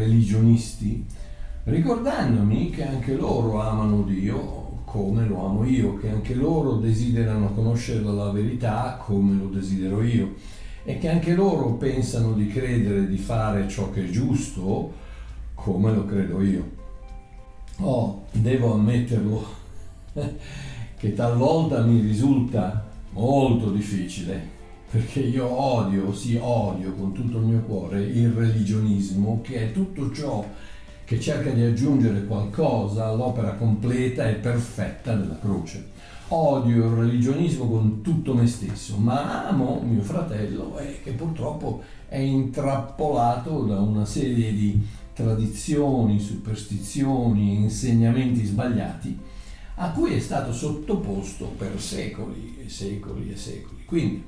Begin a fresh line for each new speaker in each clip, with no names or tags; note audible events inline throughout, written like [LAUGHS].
religionisti ricordandomi che anche loro amano Dio come lo amo io, che anche loro desiderano conoscere la verità come lo desidero io e che anche loro pensano di credere di fare ciò che è giusto come lo credo io. Oh, devo ammetterlo [LAUGHS] che talvolta mi risulta molto difficile perché io odio, sì odio con tutto il mio cuore il religionismo che è tutto ciò che cerca di aggiungere qualcosa all'opera completa e perfetta della croce. Odio il religionismo con tutto me stesso, ma amo mio fratello eh, che purtroppo è intrappolato da una serie di tradizioni, superstizioni, insegnamenti sbagliati a cui è stato sottoposto per secoli e secoli e secoli. Quindi,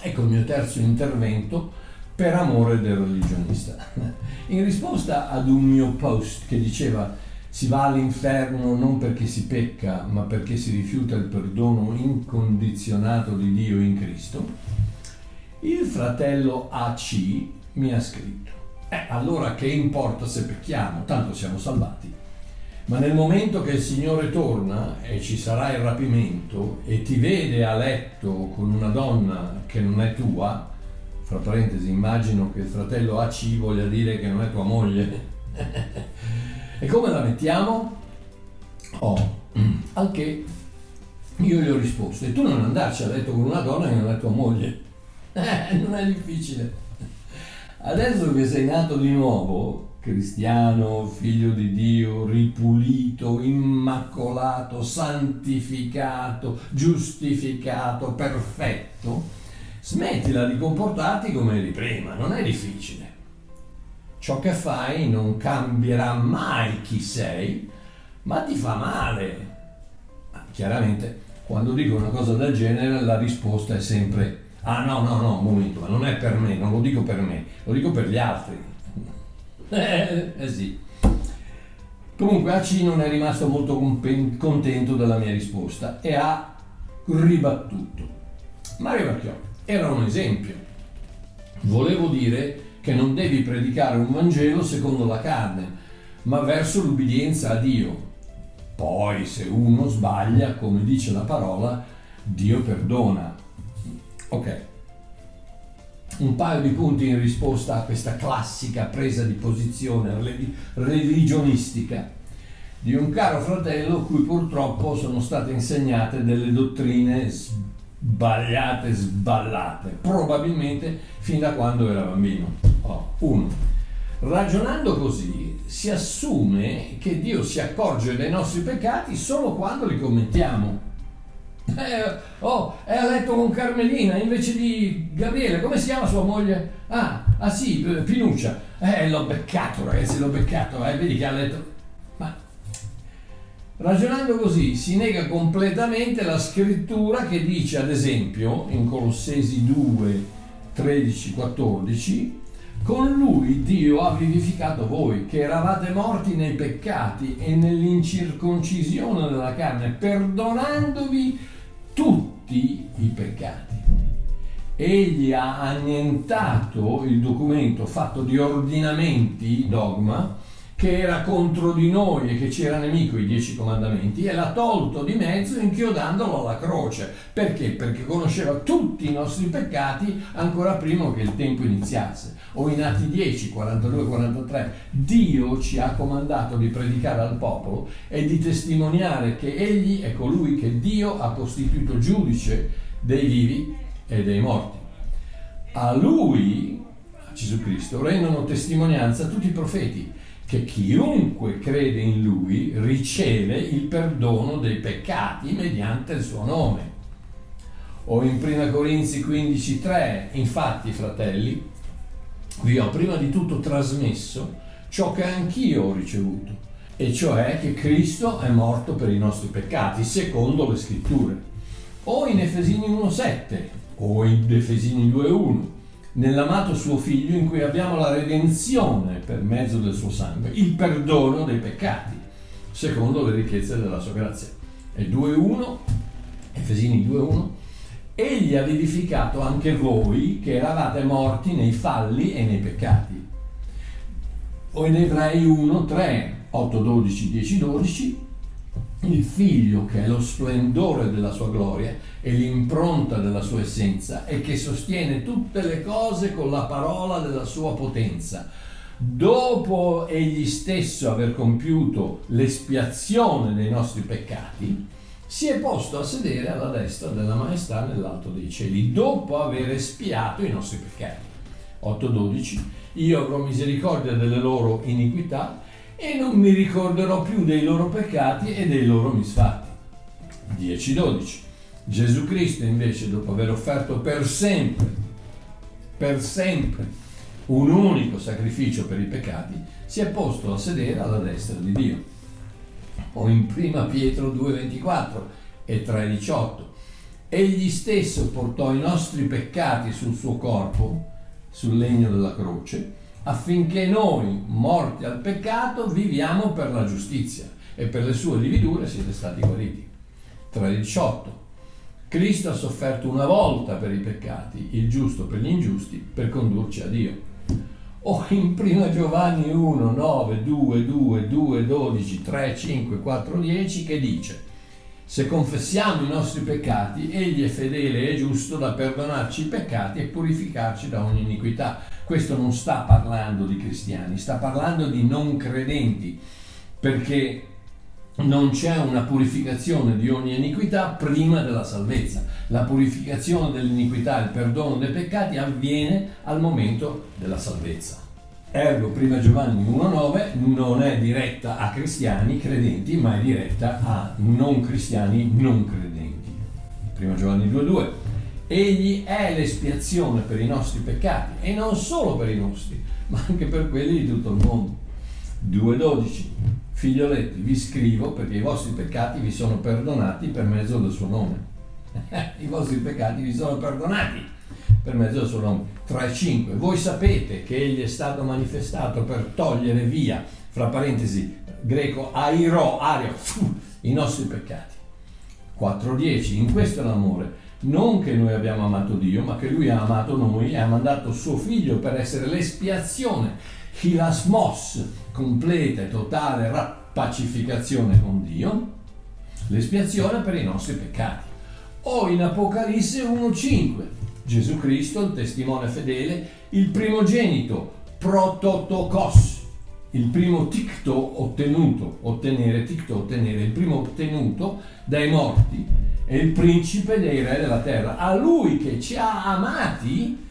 ecco il mio terzo intervento per amore del religionista. [LAUGHS] In risposta ad un mio post che diceva si va all'inferno non perché si pecca, ma perché si rifiuta il perdono incondizionato di Dio in Cristo, il fratello AC mi ha scritto eh, allora che importa se pecchiamo? Tanto siamo salvati. Ma nel momento che il Signore torna e ci sarà il rapimento e ti vede a letto con una donna che non è tua, fra parentesi immagino che il fratello AC voglia dire che non è tua moglie, [LAUGHS] e come la mettiamo? Oh, [CLEARS THROAT] al che io gli ho risposto, e tu non andarci a letto con una donna che non è tua moglie? [LAUGHS] Eh, non è difficile. Adesso che sei nato di nuovo, cristiano, figlio di Dio, ripulito, immacolato, santificato, giustificato, perfetto, smettila di comportarti come eri prima, non è difficile. Ciò che fai non cambierà mai chi sei, ma ti fa male. Ma chiaramente, quando dico una cosa del genere, la risposta è sempre Ah no, no, no, un momento, ma non è per me, non lo dico per me, lo dico per gli altri. Eh, eh sì. Comunque AC non è rimasto molto contento della mia risposta e ha ribattuto. Mario Vacchiò era un esempio. Volevo dire che non devi predicare un Vangelo secondo la carne, ma verso l'ubbidienza a Dio. Poi se uno sbaglia, come dice la parola, Dio perdona Ok. Un paio di punti in risposta a questa classica presa di posizione religionistica di un caro fratello cui purtroppo sono state insegnate delle dottrine sbagliate, sballate, probabilmente fin da quando era bambino. Oh, uno. Ragionando così si assume che Dio si accorge dei nostri peccati solo quando li commettiamo eh, oh, è a letto con Carmelina invece di Gabriele. Come si chiama sua moglie? Ah, ah sì, Pinuccia. Eh, l'ho beccato, ragazzi, l'ho beccato. Eh, vedi che ha letto. Ma ragionando così si nega completamente la scrittura che dice, ad esempio, in Colossesi 2, 13, 14, con lui Dio ha vivificato voi, che eravate morti nei peccati e nell'incirconcisione della carne, perdonandovi tutti i peccati. Egli ha annientato il documento fatto di ordinamenti, dogma, che era contro di noi e che ci era nemico i dieci comandamenti e l'ha tolto di mezzo inchiodandolo alla croce. Perché? Perché conosceva tutti i nostri peccati ancora prima che il tempo iniziasse. O in Atti 10, 42, 43, Dio ci ha comandato di predicare al popolo e di testimoniare che Egli è colui che Dio ha costituito giudice dei vivi e dei morti. A Lui, a Gesù Cristo, rendono testimonianza tutti i profeti che chiunque crede in lui riceve il perdono dei peccati mediante il suo nome. O in 1 Corinzi 15:3, infatti, fratelli, vi ho prima di tutto trasmesso ciò che anch'io ho ricevuto, e cioè che Cristo è morto per i nostri peccati, secondo le scritture. O in Efesini 1:7, o in Efesini 2:1, nell'amato suo figlio in cui abbiamo la redenzione per mezzo del suo sangue, il perdono dei peccati, secondo le ricchezze della sua grazia. E 2.1, Efesini 2.1, egli ha vivificato anche voi che eravate morti nei falli e nei peccati. O in Ebrei 1, 3, 8, 12, 10, 12, il figlio che è lo splendore della sua gloria e l'impronta della sua essenza e che sostiene tutte le cose con la parola della sua potenza. Dopo egli stesso aver compiuto l'espiazione dei nostri peccati, si è posto a sedere alla destra della maestà nell'alto dei cieli, dopo aver espiato i nostri peccati. 8.12 Io avrò misericordia delle loro iniquità e non mi ricorderò più dei loro peccati e dei loro misfatti. 10.12 Gesù Cristo invece, dopo aver offerto per sempre, per sempre, un unico sacrificio per i peccati, si è posto a sedere alla destra di Dio. O in 1 Pietro 2,24 e 3,18. Egli stesso portò i nostri peccati sul suo corpo, sul legno della croce, affinché noi, morti al peccato, viviamo per la giustizia e per le sue lividure siete stati guariti. 3,18 Cristo ha sofferto una volta per i peccati, il giusto per gli ingiusti, per condurci a Dio. O in 1 Giovanni 1, 9, 2, 2, 2, 12, 3, 5, 4, 10 che dice se confessiamo i nostri peccati, Egli è fedele e giusto da perdonarci i peccati e purificarci da ogni iniquità. Questo non sta parlando di cristiani, sta parlando di non credenti, perché non c'è una purificazione di ogni iniquità prima della salvezza. La purificazione dell'iniquità, il perdono dei peccati avviene al momento della salvezza. Ergo, prima Giovanni 1.9 non è diretta a cristiani credenti, ma è diretta a non cristiani non credenti. Prima Giovanni 2.2 Egli è l'espiazione per i nostri peccati e non solo per i nostri, ma anche per quelli di tutto il mondo. 2.12 Figlioletti, vi scrivo perché i vostri peccati vi sono perdonati per mezzo del suo nome. [LAUGHS] I vostri peccati vi sono perdonati per mezzo del suo nome. 3.5. Voi sapete che egli è stato manifestato per togliere via, fra parentesi, greco, airo, ario, i nostri peccati. 4.10. In questo è l'amore, non che noi abbiamo amato Dio, ma che Lui ha amato noi e ha mandato suo figlio per essere l'espiazione, hilasmos, completa e totale pacificazione con Dio, l'espiazione per i nostri peccati. O in Apocalisse 1.5, Gesù Cristo, il testimone fedele, il primogenito, prototokos, il primo ticto ottenuto, ottenere, ticto ottenere, il primo ottenuto dai morti, è il principe dei re della terra. A lui che ci ha amati,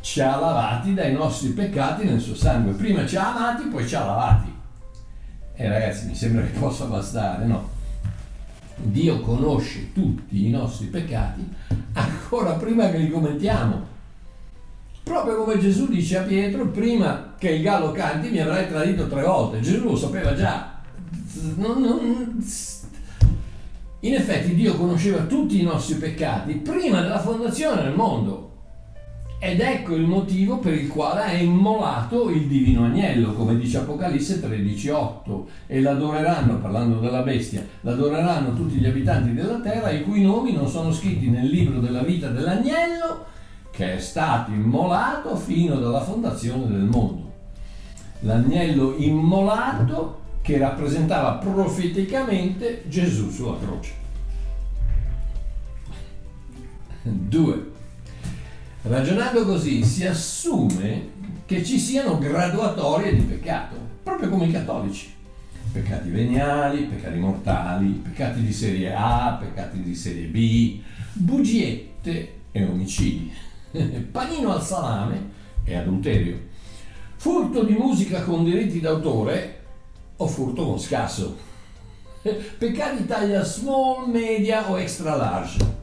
ci ha lavati dai nostri peccati nel suo sangue. Prima ci ha amati, poi ci ha lavati. E ragazzi, mi sembra che possa bastare, no? Dio conosce tutti i nostri peccati ancora prima che li commettiamo. Proprio come Gesù dice a Pietro, prima che il gallo canti mi avrai tradito tre volte. Gesù lo sapeva già. In effetti Dio conosceva tutti i nostri peccati prima della fondazione del mondo. Ed ecco il motivo per il quale è immolato il divino agnello, come dice Apocalisse 13:8, e l'adoreranno, parlando della bestia, l'adoreranno tutti gli abitanti della terra, i cui nomi non sono scritti nel libro della vita dell'agnello, che è stato immolato fino alla fondazione del mondo. L'agnello immolato che rappresentava profeticamente Gesù sulla croce. 2 Ragionando così si assume che ci siano graduatorie di peccato, proprio come i cattolici. Peccati veniali, peccati mortali, peccati di serie A, peccati di serie B, bugiette e omicidi, [LAUGHS] panino al salame e adulterio, furto di musica con diritti d'autore o furto con scasso, [LAUGHS] peccati taglia small, media o extra large.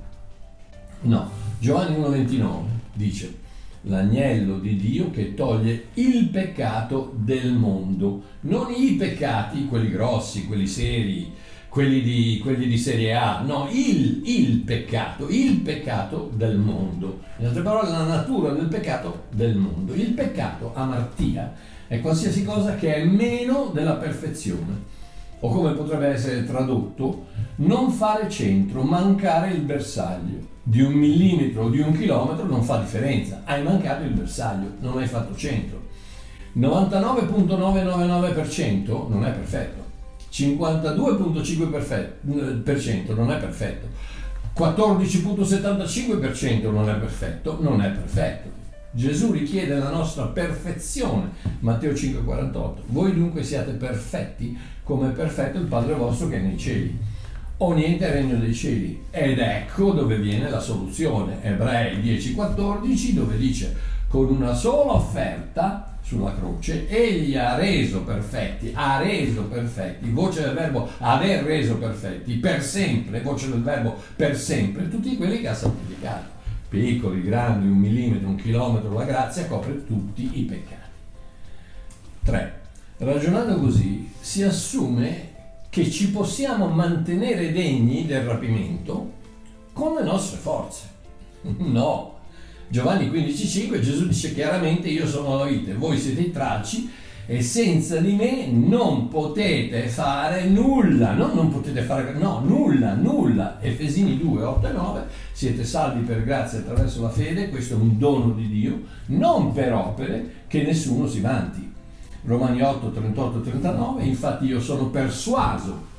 No, Giovanni 1,29 dice l'agnello di Dio che toglie il peccato del mondo, non i peccati, quelli grossi, quelli seri, quelli di, quelli di serie A, no, il, il, peccato, il peccato del mondo. In altre parole, la natura del peccato del mondo. Il peccato, amartia, è qualsiasi cosa che è meno della perfezione. O come potrebbe essere tradotto, non fare centro, mancare il bersaglio. Di un millimetro o di un chilometro non fa differenza, hai mancato il bersaglio, non hai fatto centro. 99.999% non è perfetto 52.5% non è perfetto, 14.75% non è perfetto, non è perfetto. Gesù richiede la nostra perfezione, Matteo 5,48. Voi dunque siate perfetti come è perfetto il Padre vostro che è nei cieli. O niente regno dei cieli. Ed ecco dove viene la soluzione. Ebrei 10,14 dove dice con una sola offerta sulla croce, egli ha reso perfetti, ha reso perfetti, voce del verbo aver reso perfetti, per sempre, voce del verbo per sempre, tutti quelli che ha santificato. Piccoli, grandi, un millimetro, un chilometro, la grazia copre tutti i peccati. 3. Ragionando così, si assume che ci possiamo mantenere degni del rapimento con le nostre forze. [LAUGHS] No, Giovanni 15,5 Gesù dice chiaramente io sono la vite, voi siete i tralci e senza di me non potete fare nulla, no, non potete fare, no, nulla, nulla. Efesini 2, 8 e 9, siete salvi per grazia attraverso la fede, questo è un dono di Dio, non per opere che nessuno si vanti. Romani 8, 38 e 39, infatti io sono persuaso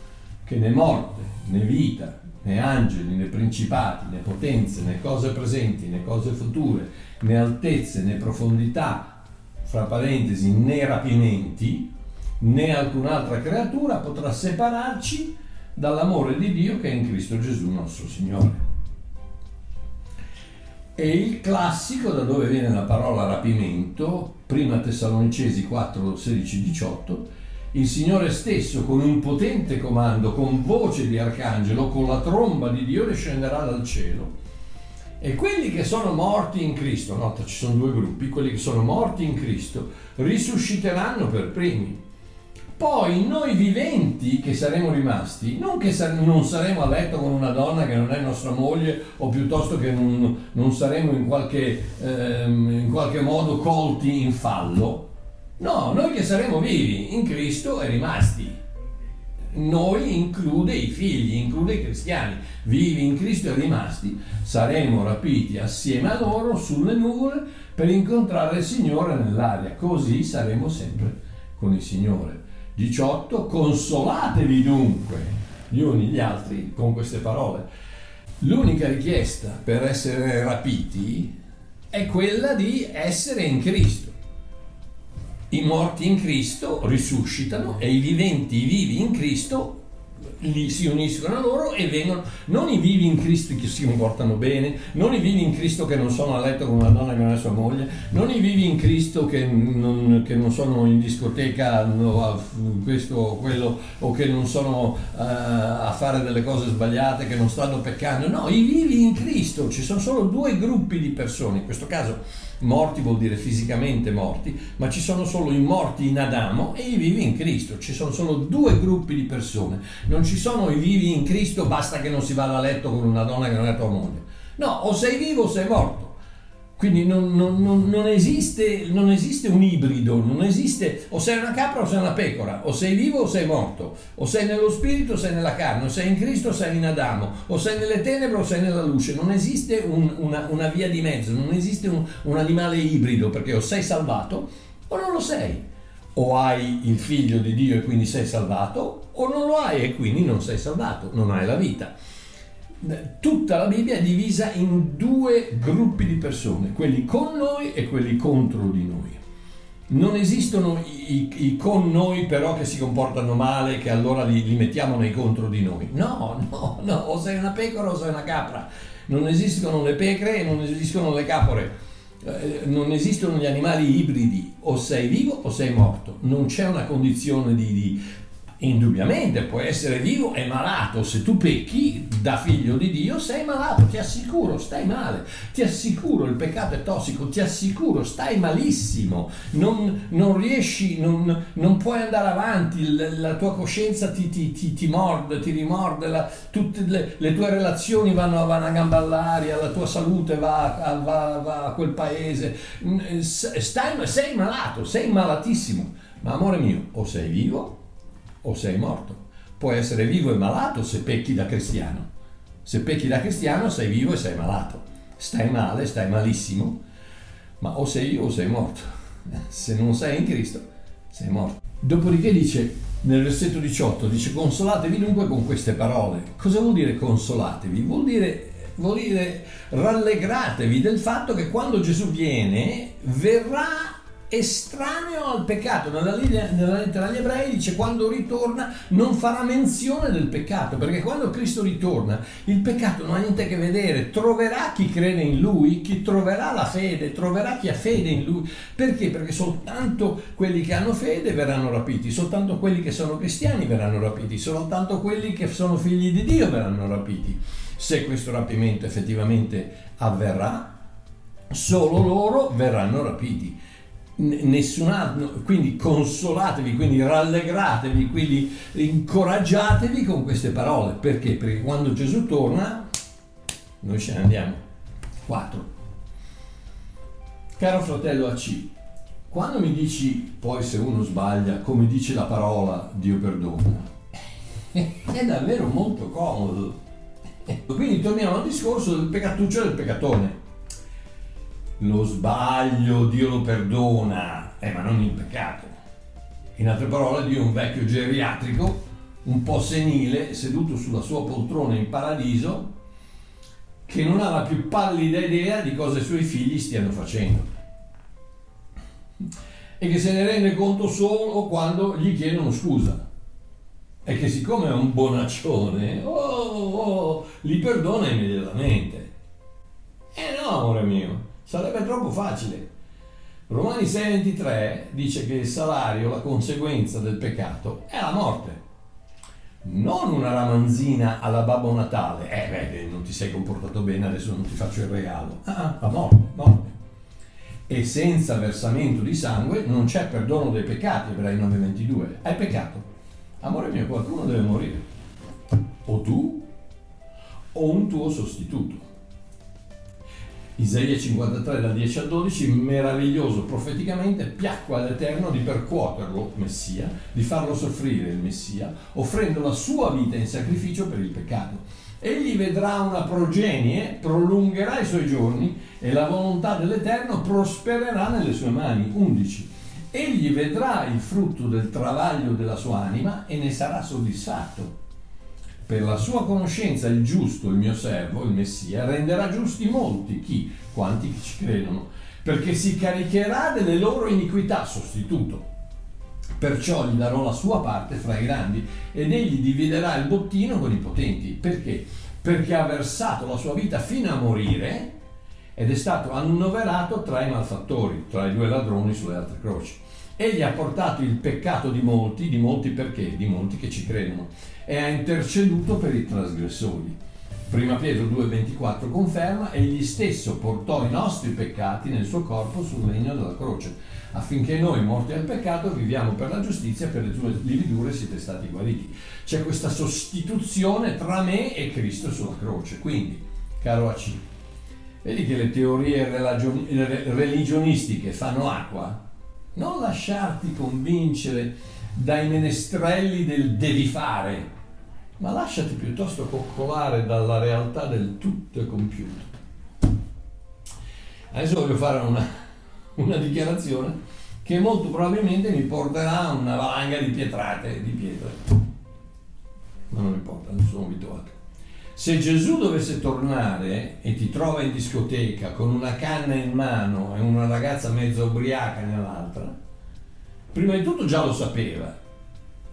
che né morte, né vita, né angeli, né principati, né potenze, né cose presenti, né cose future, né altezze, né profondità, fra parentesi, né rapimenti, né alcun'altra creatura potrà separarci dall'amore di Dio che è in Cristo Gesù nostro Signore. E il classico da dove viene la parola rapimento, prima Tessalonicesi 4, 16, 18, il Signore stesso con un potente comando, con voce di arcangelo, con la tromba di Dio discenderà dal cielo. E quelli che sono morti in Cristo, nota ci sono due gruppi, quelli che sono morti in Cristo risusciteranno per primi. Poi noi viventi che saremo rimasti, non che non saremo a letto con una donna che non è nostra moglie o piuttosto che non, non saremo in qualche, ehm, in qualche modo colti in fallo, No, noi che saremo vivi in Cristo e rimasti. Noi include i figli, include i cristiani, vivi in Cristo e rimasti, saremo rapiti assieme a loro sulle nuvole per incontrare il Signore nell'aria, così saremo sempre con il Signore. 18. Consolatevi dunque gli uni gli altri con queste parole. L'unica richiesta per essere rapiti è quella di essere in Cristo i morti in Cristo risuscitano e i viventi, i vivi in Cristo li si uniscono a loro e vengono non i vivi in Cristo che si comportano bene, non i vivi in Cristo che non sono a letto con una donna che non è sua moglie, non i vivi in Cristo che non, che non sono in discoteca no, questo o quello o che non sono uh, a fare delle cose sbagliate, che non stanno peccando, no, i vivi in Cristo, ci sono solo due gruppi di persone, in questo caso morti vuol dire fisicamente morti, ma ci sono solo i morti in Adamo e i vivi in Cristo, ci sono solo due gruppi di persone, non ci sono i vivi in Cristo, basta che non si vada a letto con una donna che non è tua moglie. No, o sei vivo o sei morto. Quindi non, non, non, esiste, non esiste un ibrido, non esiste o sei una capra o sei una pecora, o sei vivo o sei morto, o sei nello spirito o sei nella carne, o sei in Cristo o sei in Adamo, o sei nelle tenebre o sei nella luce. Non esiste un, una, una, via di mezzo, non esiste un, un animale ibrido perché o sei salvato o non lo sei. O hai il figlio di Dio e quindi sei salvato, o non lo hai e quindi non sei salvato, non hai la vita tutta la Bibbia è divisa in due gruppi di persone, quelli con noi e quelli contro di noi. Non esistono i, i con noi però che si comportano male, che allora li, li, mettiamo nei contro di noi. No, no, no, o sei una pecora o sei una capra. Non esistono le pecore e non esistono le capore. Eh, non esistono gli animali ibridi, o sei vivo o sei morto. Non c'è una condizione di, di indubbiamente puoi essere vivo e malato. Se tu pecchi da figlio di Dio sei malato, ti assicuro, stai male. Ti assicuro, il peccato è tossico, ti assicuro, stai malissimo. Non, non riesci, non, non, puoi andare avanti, la, tua coscienza ti, ti, ti, ti morde, ti rimorde, la, tutte le, le, tue relazioni vanno, vanno, a gamba all'aria, la tua salute va, va, va a quel paese. Stai, sei malato, sei malatissimo. Ma amore mio, o sei vivo o sei morto. Puoi essere vivo e malato se pecchi da cristiano. Se pecchi da cristiano sei vivo e sei malato. Stai male, stai malissimo, ma o sei o sei morto. [LAUGHS] Se non sei in Cristo, sei morto. Dopodiché dice, nel versetto 18, dice consolatevi dunque con queste parole. Cosa vuol dire consolatevi? Vuol dire vuol dire rallegratevi del fatto che quando Gesù viene verrà estraneo al peccato. Nella, nella, lettera agli ebrei dice quando ritorna non farà menzione del peccato, perché quando Cristo ritorna il peccato non ha niente a che vedere, troverà chi crede in lui, chi troverà la fede, troverà chi ha fede in lui. Perché? Perché soltanto quelli che hanno fede verranno rapiti, soltanto quelli che sono cristiani verranno rapiti, soltanto quelli che sono figli di Dio verranno rapiti. Se questo rapimento effettivamente avverrà, solo loro verranno rapiti nessun altro, quindi consolatevi, quindi rallegratevi, quindi incoraggiatevi con queste parole. Perché? Perché quando Gesù torna, noi ce ne andiamo. 4. Caro fratello AC, quando mi dici poi se uno sbaglia, come dice la parola, Dio perdona, [LAUGHS] è davvero molto comodo. Quindi torniamo al discorso del peccatuccio e del peccatone lo sbaglio Dio lo perdona, eh, ma non il peccato. In altre parole, Dio è un vecchio geriatrico, un po' senile, seduto sulla sua poltrona in paradiso, che non ha la più pallida idea di cosa i suoi figli stiano facendo. E che se ne rende conto solo quando gli chiedono scusa. E che siccome è un bonaccione, oh, oh, li perdona immediatamente. Eh no, amore mio, Sarebbe troppo facile. Romani 6:23 dice che il salario, la conseguenza del peccato, è la morte. Non una ramanzina alla Babbo Natale, eh beh, non ti sei comportato bene, adesso non ti faccio il regalo. Ah, ah, la morte, morte. E senza versamento di sangue non c'è perdono dei peccati, Ebrei 9:22. Hai peccato. Amore mio, qualcuno deve morire. O tu o un tuo sostituto. Isaia 53 dal 10 al 12, meraviglioso profeticamente, piacque all'Eterno di percuoterlo, Messia, di farlo soffrire il Messia, offrendo la sua vita in sacrificio per il peccato. Egli vedrà una progenie, prolungherà i suoi giorni e la volontà dell'Eterno prospererà nelle sue mani. 11. Egli vedrà il frutto del travaglio della sua anima e ne sarà soddisfatto per la sua conoscenza il giusto, il mio servo, il Messia, renderà giusti molti, chi? Quanti ci credono, perché si caricherà delle loro iniquità, sostituto. Perciò gli darò la sua parte fra i grandi ed egli dividerà il bottino con i potenti. Perché? Perché ha versato la sua vita fino a morire ed è stato annoverato tra i malfattori, tra i due ladroni sulle altre croci. Egli ha portato il peccato di molti, di molti perché? Di molti che ci credono e ha interceduto per i trasgressori. Prima Pietro 2,24 conferma, egli stesso portò i nostri peccati nel suo corpo sul legno della croce, affinché noi, morti al peccato, viviamo per la giustizia, per le tue lividure siete stati guariti. C'è questa sostituzione tra me e Cristo sulla croce. Quindi, caro AC, vedi che le teorie religionistiche fanno acqua? Non lasciarti convincere dai menestrelli del devi fare, ma lasciati piuttosto coccolare dalla realtà del tutto e compiuto. Adesso voglio fare una, una dichiarazione che molto probabilmente mi porterà a una valanga di pietrate, di pietre. Ma non importa, non sono abituato. Se Gesù dovesse tornare e ti trova in discoteca con una canna in mano e una ragazza mezza ubriaca nell'altra, prima di tutto già lo sapeva,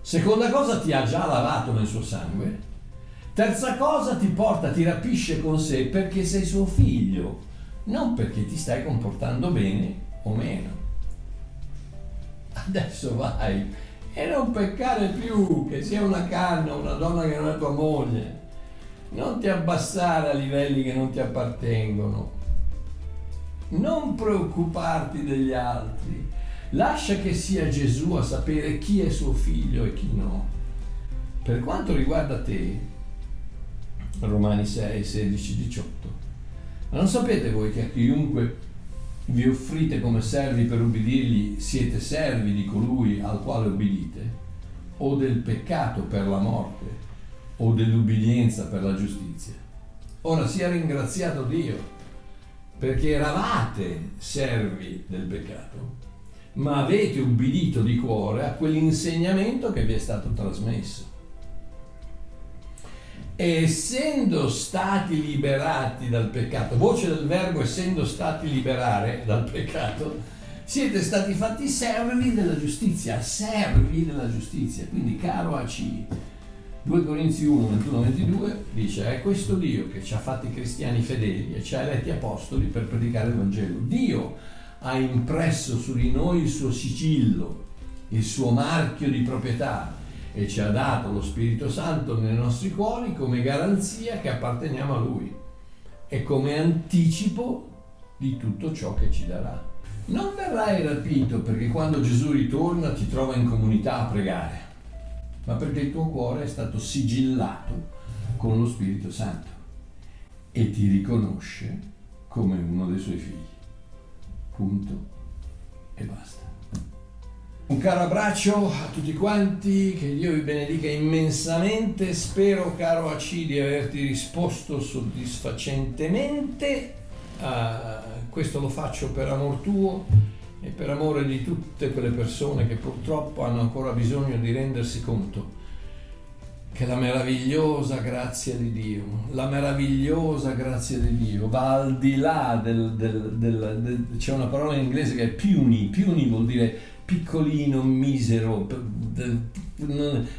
Seconda cosa ti ha già lavato nel suo sangue. Terza cosa ti porta, ti rapisce con sé perché sei suo figlio, non perché ti stai comportando bene o meno. Adesso vai e non peccare più, che sia una canna, una donna che non è tua moglie. Non ti abbassare a livelli che non ti appartengono. Non preoccuparti degli altri. Lascia che sia Gesù a sapere chi è suo figlio e chi no. Per quanto riguarda te, Romani 6, 16, 18, ma non sapete voi che a chiunque vi offrite come servi per ubbidirgli, siete servi di colui al quale ubbidite, o del peccato per la morte, o dell'ubbidienza per la giustizia. Ora sia ringraziato Dio, perché eravate servi del peccato, ma avete ubbidito di cuore a quell'insegnamento che vi è stato trasmesso e essendo stati liberati dal peccato, voce del verbo essendo stati liberare dal peccato, siete stati fatti servi della giustizia, servi della giustizia. Quindi caro AC, 2 Corinzi 1, 21, 22 dice è questo Dio che ci ha fatti cristiani fedeli e ci ha eletti apostoli per predicare il Vangelo. Dio ha impresso su di noi il suo sigillo, il suo marchio di proprietà e ci ha dato lo Spirito Santo nei nostri cuori come garanzia che apparteniamo a Lui e come anticipo di tutto ciò che ci darà. Non verrai rapito perché quando Gesù ritorna ti trova in comunità a pregare, ma perché il tuo cuore è stato sigillato con lo Spirito Santo e ti riconosce come uno dei suoi figli. Punto e basta. Un caro abbraccio a tutti quanti, che Dio vi benedica immensamente, spero caro AC di averti risposto soddisfacentemente, uh, questo lo faccio per amor tuo e per amore di tutte quelle persone che purtroppo hanno ancora bisogno di rendersi conto che la meravigliosa grazia di Dio, la meravigliosa grazia di Dio va al di là del, del, del, del c'è una parola in inglese che è puny, puny vuol dire piccolino, misero,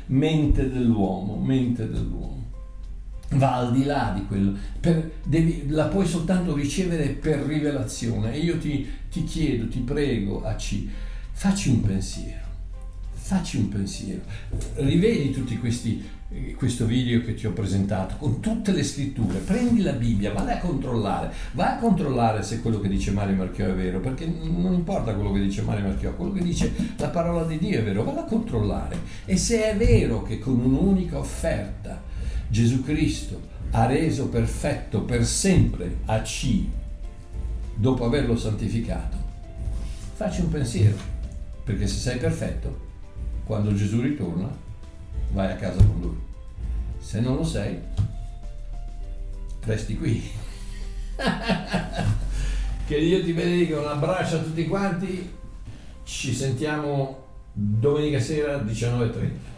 mente dell'uomo, mente dell'uomo. Va al di là di quello, per, devi, la puoi soltanto ricevere per rivelazione. E io ti, ti chiedo, ti prego, a C, facci un pensiero, facci un pensiero, rivedi tutti questi questo video che ti ho presentato con tutte le scritture, prendi la Bibbia, vai a controllare, vai a controllare se quello che dice Mario Marchiò è vero, perché non importa quello che dice Mario Marchiò, quello che dice la parola di Dio è vero, vai a controllare. E se è vero che con un'unica offerta Gesù Cristo ha reso perfetto per sempre a C, dopo averlo santificato, facci un pensiero, perché se sei perfetto, quando Gesù ritorna, vai a casa con lui. Se non lo sei, resti qui. [LAUGHS] che Dio ti benedica, un abbraccio a tutti quanti, ci sentiamo domenica sera 19.30.